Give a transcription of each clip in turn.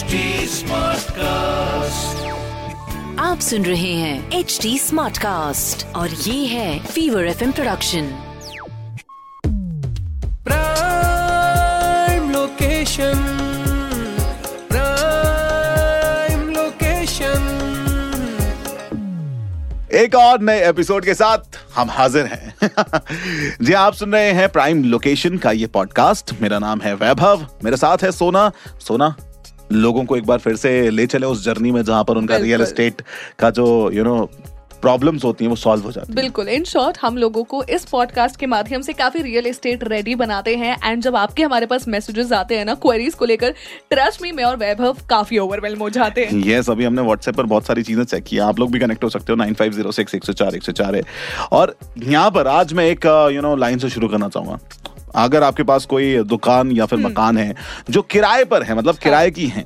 HD Smartcast. आप सुन रहे हैं एच डी स्मार्ट कास्ट और ये है Fever F production prime location prime location एक और नए एपिसोड के साथ हम हाजिर हैं। जी आप सुन रहे हैं प्राइम लोकेशन का ये पॉडकास्ट मेरा नाम है वैभव मेरे साथ है सोना। सोना लोगों को एक बार फिर से ले चले उस जर्नी में जहाँ पर उनका। रियल एस्टेट का जो यू नो प्रॉब्लम्स होती हैं वो सॉल्व हो जाती हैं। बिल्कुल। इन शॉर्ट हम लोगों को इस पॉडकास्ट के माध्यम से काफ़ी रियल एस्टेट रेडी बनाते हैं एंड जब आपके हमारे पास मैसेजेस आते हैं ना क्वेरीज को लेकर ट्रस्ट मी मैं और वैभव काफ़ी ओवरवेलम हो जाते हैं। ये अभी हमने व्हाट्सएप पर बहुत सारी चीज़ें चेक की आप लोग भी कनेक्ट हो सकते हो नाइन फाइव ज़ीरो सिक्स एक सौ चार एक सौ चार है। और यहाँ पर आज मैं एक यू नो लाइन से शुरू करना चाहूँगा। अगर आपके पास कोई दुकान या फिर मकान है जो किराए पर है मतलब किराए की है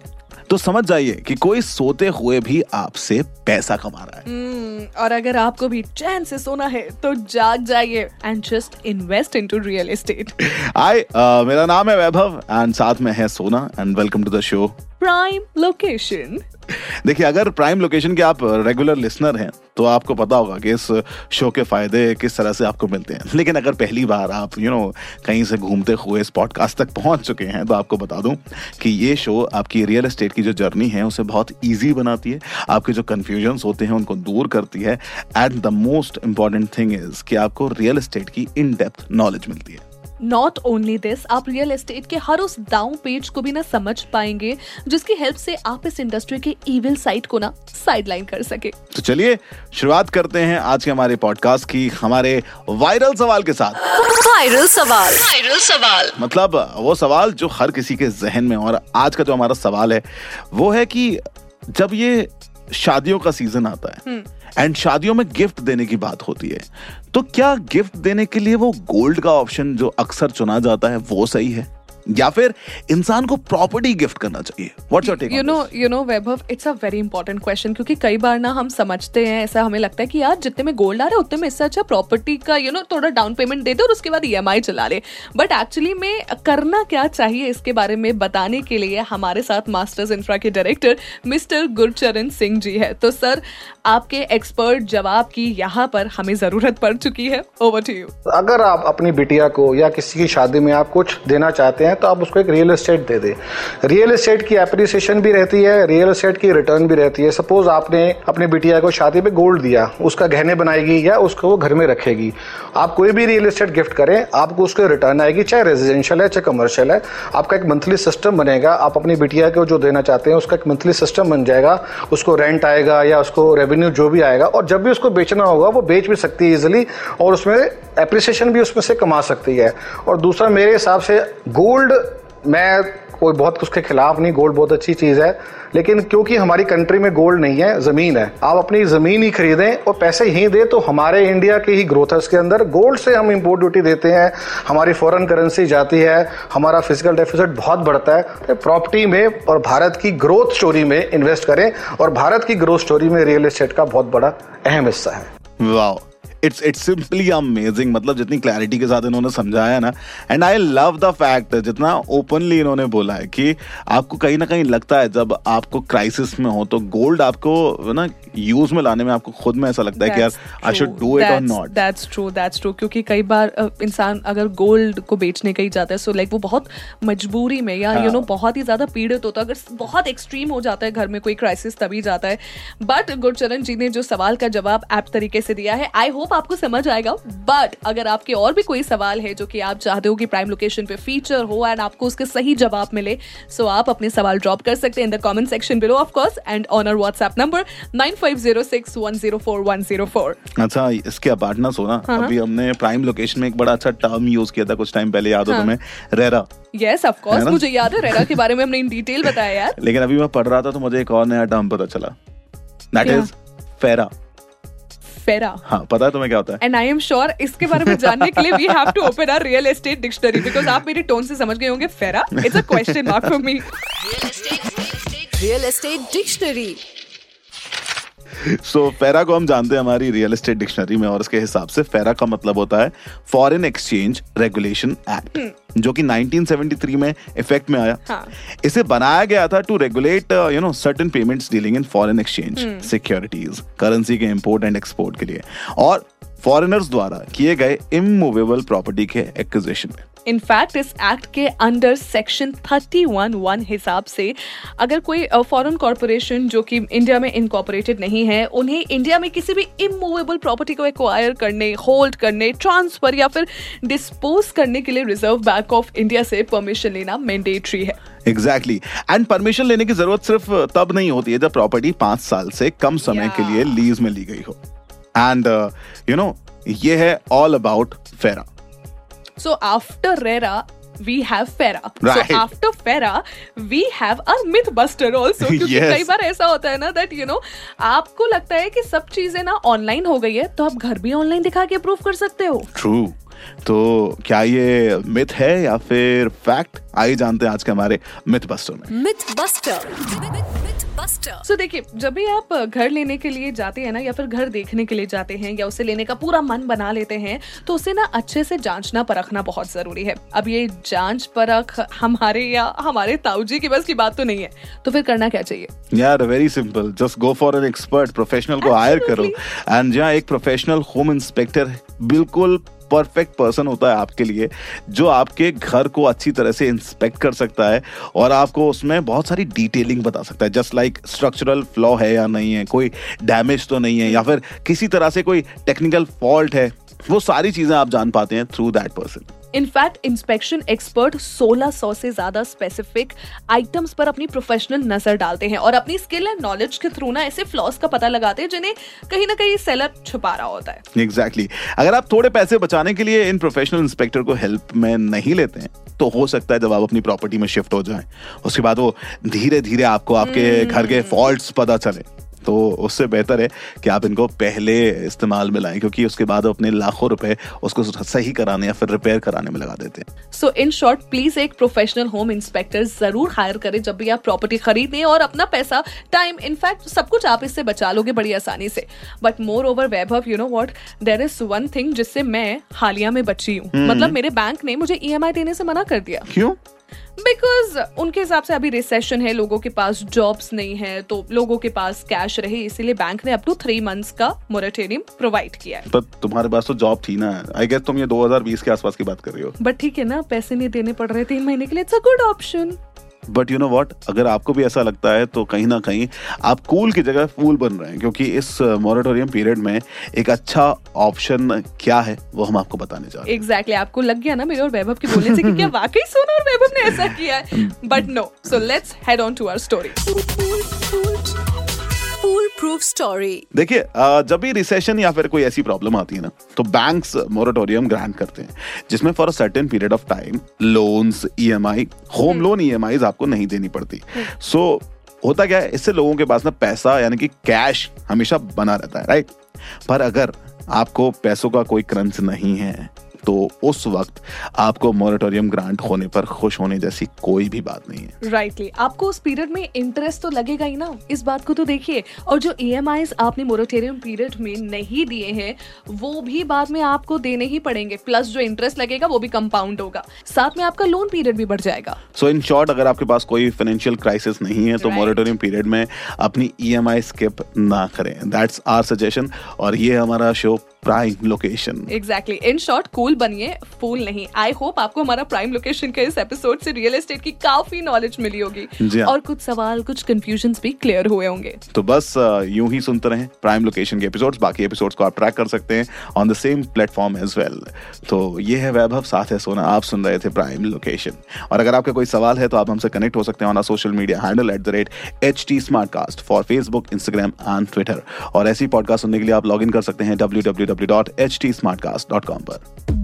तो समझ जाइए कि कोई सोते हुए भी आपसे पैसा कमा रहा है। हम्म, और अगर आपको भी चैन से सोना है तो जाग जाइए and just invest into real estate uh, मेरा नाम है वैभव एंड साथ में है Sona and welcome to the show prime location देखिए अगर प्राइम लोकेशन के आप रेगुलर लिसनर हैं तो आपको पता होगा कि इस शो के फ़ायदे किस तरह से आपको मिलते हैं। लेकिन अगर पहली बार आप यू you नो know, कहीं से घूमते हुए इस पॉडकास्ट तक पहुँच चुके हैं तो आपको बता दूँ कि ये शो आपकी रियल एस्टेट की जो जर्नी है उसे बहुत ईजी बनाती है। आपके जो कन्फ्यूजन्स होते हैं उनको दूर करती है। And the most important thing is कि आपको रियल इस्टेट की इन डेप्थ नॉलेज मिलती है। नॉट ओनली दिस आप रियल एस्टेट के हर उस डाउन पेज को भी ना समझ पाएँगे जिसकी हेल्प से आप इस इंडस्ट्री के इविल साइट को ना साइडलाइन कर सके। तो चलिए शुरुआत करते हैं आज के हमारे पॉडकास्ट की हमारे वायरल सवाल के साथ। वायरल सवाल। वायरल सवाल। मतलब वो सवाल जो हर किसी के जहन में और आज का जो हमारा सवाल है वो है कि जब ये शादियों का सीज़न आता है एंड शादियों में गिफ्ट देने की बात होती है। तो क्या गिफ्ट देने के लिए वो गोल्ड का ऑप्शन जो अक्सर चुना जाता है, वो सही है? या फिर इंसान को प्रॉपर्टी गिफ्ट करना चाहिए। What's your take you know you know Vaibhav it's a very important question क्योंकि कई बार ना हम समझते हैं ऐसा हमें लगता है कि यार जितने में गोल्ड आ रहा है उतने में इससे अच्छा प्रॉपर्टी का यू you नो know, थोड़ा डाउन पेमेंट दे दे और उसके बाद ईएमआई चला ले। बट एक्चुअली में करना क्या चाहिए इसके बारे में बताने के लिए हमारे साथ मास्टर्स इंफ्रा के डायरेक्टर मिस्टर गुरचरण सिंह जी है। तो सर आपके एक्सपर्ट जवाब की यहाँ पर हमें ज़रूरत पड़ चुकी है। ओवर टू यू अगर आप अपनी बिटिया को या किसी की शादी में आप कुछ देना चाहते हैं तो आप उसको एक रियल एस्टेट दे दें। रियल एस्टेट की एप्रिसिएशन भी रहती है रियल एस्टेट की रिटर्न भी रहती है। सपोज़ आपने अपनी बिटिया को शादी में गोल्ड दिया, उसका गहने बनाएगी या उसको वो घर में रखेगी। आप कोई भी रियल एस्टेट गिफ्ट करें, आपको उसके रिटर्न आएगी, चाहे रेजिडेंशियल है, चाहे कमर्शियल है। आपका एक मंथली सिस्टम बनेगा। आप अपनी बिटिया को जो देना चाहते हैं, उसका एक मंथली सिस्टम बन जाएगा। उसको रेंट आएगा या उसको रेवेन्यू जो भी आएगा, और जब भी उसको बेचना होगा, वो बेच भी सकती है इजिली और उसमें एप्रिसिएशन भी उसमें से कमा सकती है। और दूसरा, मेरे हिसाब से गोल्ड मैं कोई बहुत उसके खिलाफ नहीं, गोल्ड बहुत अच्छी चीज़ है, लेकिन क्योंकि हमारी कंट्री में गोल्ड नहीं है, ज़मीन है, आप अपनी ज़मीन ही खरीदें और पैसे ही दें तो हमारे इंडिया के ही ग्रोथ है उसके अंदर। गोल्ड से हम इम्पोर्ट ड्यूटी देते हैं, हमारी फॉरेन करेंसी जाती है, हमारा फ़िज़िकल डेफिसिट बहुत बढ़ता है तो प्रॉपर्टी में और भारत की ग्रोथ स्टोरी में इन्वेस्ट करें और भारत की ग्रोथ स्टोरी में रियल एस्टेट का बहुत बड़ा अहम हिस्सा है। इट्स इट्स सिंपली अमेजिंग मतलब जितनी क्लैरिटी के साथ इन्होंने समझाया ना and I love the fact जितना ओपनली इन्होंने बोला है कि आपको कहीं ना कहीं लगता है जब आपको क्राइसिस में हो तो गोल्ड आपको ना यूज़ में लाने में आपको खुद में ऐसा लगता है कि यार आई शुड डू इट और not that's true that's true क्योंकि कई बार इंसान अगर गोल्ड को बेचने कहीं जाता है सो लाइक वो बहुत मजबूरी में या यू नो बहुत ही ज़्यादा पीड़ित होता है अगर बहुत एक्सट्रीम हो जाता है घर में कोई क्राइसिस तभी जाता है। बट गुरचरण जी ने जो सवाल का जवाब ऐप तरीके से दिया है आई होप आपको समझ आएगा बट अगर आपके और भी कोई सवाल है जो कि आप चाहते हो कि प्राइम लोकेशन पे फीचर हो एंड आपको उसके सही जवाब मिले सो आप अपने सवाल ड्रॉप कर सकते हैं in the comment section below of course and on our WhatsApp number nine five zero six one zero four one zero four अच्छा इसके अपार्ट ना सोना हाँ, अभी हमने प्राइम लोकेशन में एक बड़ा अच्छा टर्म यूज़ किया था कुछ टाइम पहले याद हो हाँ। तुम्हें? रेरा यस ऑफ़ कोर्स मुझे याद है रेरा के बारे में हमने इन डिटेल बताया यार। लेकिन अभी मैं पढ़ रहा था तो मुझे एक और नया टर्म पता चला। दैट इज़ फेरा फेरा। हाँ पता है तुम्हें क्या होता है? एंड आई एम श्योर इसके बारे में जानने के लिए we have to open our real estate dictionary because आप मेरे टोन से समझ गए होंगे FERA. It's a question mark for me real estate dictionary so FERA को हम जानते हैं हमारी रियल एस्टेट डिक्शनरी में और उसके हिसाब से फेरा का मतलब होता है फॉरेन एक्सचेंज रेगुलेशन एक्ट जो कि 1973 में इफ़ेक्ट में आया। हाँ। इसे बनाया गया था to regulate you know certain payments dealing in foreign exchange securities currency के इंपोर्ट एंड एक्सपोर्ट के लिए। और फॉरेनर्स द्वारा किए गए इमूवेबल प्रॉपर्टी के एक्विजिशन में। इनफैक्ट इस एक्ट के अंडर सेक्शन 31 वन हिसाब से अगर कोई फॉरेन कॉरपोरेशन जो कि इंडिया में इनकॉर्पोरेटेड नहीं है उन्हें इंडिया में किसी भी इमूवेबल प्रॉपर्टी को एक्वायर करने होल्ड करने ट्रांसफ़र या फिर डिस्पोज करने के लिए रिज़र्व बैंक ऑफ़ इंडिया से परमिशन लेना मैंडेटरी है। एग्जैक्टली एंड परमिशन लेने की ज़रूरत सिर्फ़ तब नहीं होती है जब प्रॉपर्टी पाँच साल से कम समय yeah. के लिए लीज में ली गई हो। एंड यू नो ये है all about FERA so after RERA we have FERA. Right. So after FERA, we have a mythbuster also. क्योंकि Yes. कई बार ऐसा होता है ना that यू नो आपको लगता है कि सब चीज़ें ना ऑनलाइन हो गई है तो आप घर भी ऑनलाइन दिखा के अप्रूव कर सकते हो ट्रू तो क्या ये मिथ है या फिर फैक्ट आइए जानते हैं आज के हमारे मिथ बस्टर में। मिथ बस्टर मिथ बस्टर देखिए जब भी आप घर लेने के लिए जाते हैं ना या फिर घर देखने के लिए जाते हैं या उसे लेने का पूरा मन बना लेते हैं तो उसे ना अच्छे से जांचना परखना बहुत ज़रूरी है। अब ये जाँच परख हमारे या हमारे ताऊजी की बस की बात तो नहीं है तो फिर करना क्या चाहिए? यार very simple just go for an expert professional को हायर करो। एंड जहाँ एक प्रोफेशनल होम इंस्पेक्टर बिल्कुल परफेक्ट पर्सन होता है आपके लिए, जो आपके घर को अच्छी तरह से इंस्पेक्ट कर सकता है और आपको उसमें बहुत सारी डिटेलिंग बता सकता है। जस्ट लाइक स्ट्रक्चरल फ्लॉ है या नहीं है, कोई डैमेज तो नहीं है, या फिर किसी तरह से कोई टेक्निकल फॉल्ट है, वो सारी चीज़ें आप जान पाते हैं through that person in fact inspection expert 1600 से ज़्यादा स्पेसिफिक आइटम्स पर अपनी प्रोफेशनल नज़र डालते हैं और अपनी स्किल एंड नॉलेज के थ्रू ना ऐसे फ्लॉज का पता लगाते हैं जिन्हें कहीं ना कहीं सेलर छुपा रहा होता है। Exactly exactly. अगर आप थोड़े पैसे बचाने के लिए इन प्रोफेशनल इंस्पेक्टर को हेल्प में नहीं लेते हैं तो हो सकता है जब आप अपनी प्रॉपर्टी में शिफ्ट हो जाएँ। उसके बाद वो धीरे धीरे आपको आपके घर के फॉल्ट्स पता चले। तो उससे बेहतर है कि आप इनको पहले इस्तेमाल में लाएँ क्योंकि उसके बाद अपने लाखों रुपए उसको सही कराने या फिर रिपेयर कराने में लगा देते हैं। सो इन शॉर्ट प्लीज़ एक प्रोफेशनल होम इंस्पेक्टर ज़रूर हायर करें जब भी आप प्रॉपर्टी खरीदें और अपना पैसा टाइम इनफैक्ट सब कुछ आप इससे बचा लोगे बड़ी आसानी से। But moreover Vaibhav you know what there is one thing जिससे मैं हालिया में बची हूँ। मतलब मेरे बैंक ने मुझे ईएमआई देने से मना कर दिया। क्यों? बिकॉज़ उनके हिसाब से अभी रिसेशन है लोगों के पास जॉब्स नहीं है तो लोगों के पास कैश रहे इसीलिए बैंक ने अप टू थ्री मंथ्स का मोरेटोरियम प्रोवाइड किया है। पर तुम्हारे पास तो जॉब थी ना। आई गेस तुम ये 2020 के आसपास की बात कर रहे हो। बट ठीक है ना पैसे नहीं देने पड़ रहे तीन महीने के लिए it's a good option but you know what अगर आपको भी ऐसा लगता है तो कहीं ना कहीं आप कूल की जगह फूल बन रहे हैं क्योंकि इस मॉरेटोरियम पीरियड में एक अच्छा ऑप्शन क्या है वो हम आपको बताने जा रहे हैं। एग्जैक्टली आपको लग गया ना मेरे और वैभव के बोलने से कि क्या वाकई सोनू और वैभव ने ऐसा किया है? But no so let's head on to our story foolproof story देखिए जब भी रिसेशन या फिर कोई ऐसी प्रॉब्लम आती है ना तो बैंक्स मोरेटोरियम ग्रांट करते हैं जिसमें for a certain period of time loans EMI home loan EMI आपको नहीं देनी पड़ती। सो so, होता क्या है इससे लोगों के पास ना पैसा यानी कि कैश हमेशा बना रहता है राइट पर अगर आपको पैसों का कोई क्रंच नहीं है तो उस वक्त आपको मोरेटोरियम ग्रांट होने पर खुश होने जैसी कोई भी बात नहीं है। राइटली right आपको उस पीरियड में इंटरेस्ट तो लगेगा ही ना। इस बात को तो देखिए और जो ई आपने मोरेटोरियम पीरियड में नहीं दिए हैं वो भी बाद में आपको देने ही पड़ेंगे। प्लस जो इंटरेस्ट लगेगा वो भी कंपाउंड होगा। साथ में आपका लोन पीरियड भी बढ़ जाएगा। सो इन शॉर्ट अगर आपके पास कोई फाइनेंशियल क्राइसिस नहीं है तो Right. पीरियड में अपनी ईएमआई स्किप ना करें। दैट्स आर सजेशन और ये हमारा show prime location exactly in short cool बनिए फूल नहीं। आई होप आपको हमारा प्राइम लोकेशन के इस एपिसोड से रियल एस्टेट की काफ़ी नॉलेज मिली होगी। हाँ। और कुछ सवाल कुछ कंफ्यूजन भी क्लियर हुए होंगे। तो बस यूँ ही सुनते रहें प्राइम लोकेशन के एपिसोड्स बाकी एपिसोड्स को आप ट्रैक कर सकते हैं on the same platform as well तो ये है वैभव साथ है सोना। आप सुन रहे थे प्राइम लोकेशन और अगर आपका कोई सवाल है तो आप हमसे कनेक्ट हो सकते हैं on social media handle at the rate H T Smartcast for Facebook Instagram and Twitter और ऐसी पॉडकास्ट सुनने के लिए आप लॉग इन कर सकते हैं W W W dot H T Smartcast dot com पर।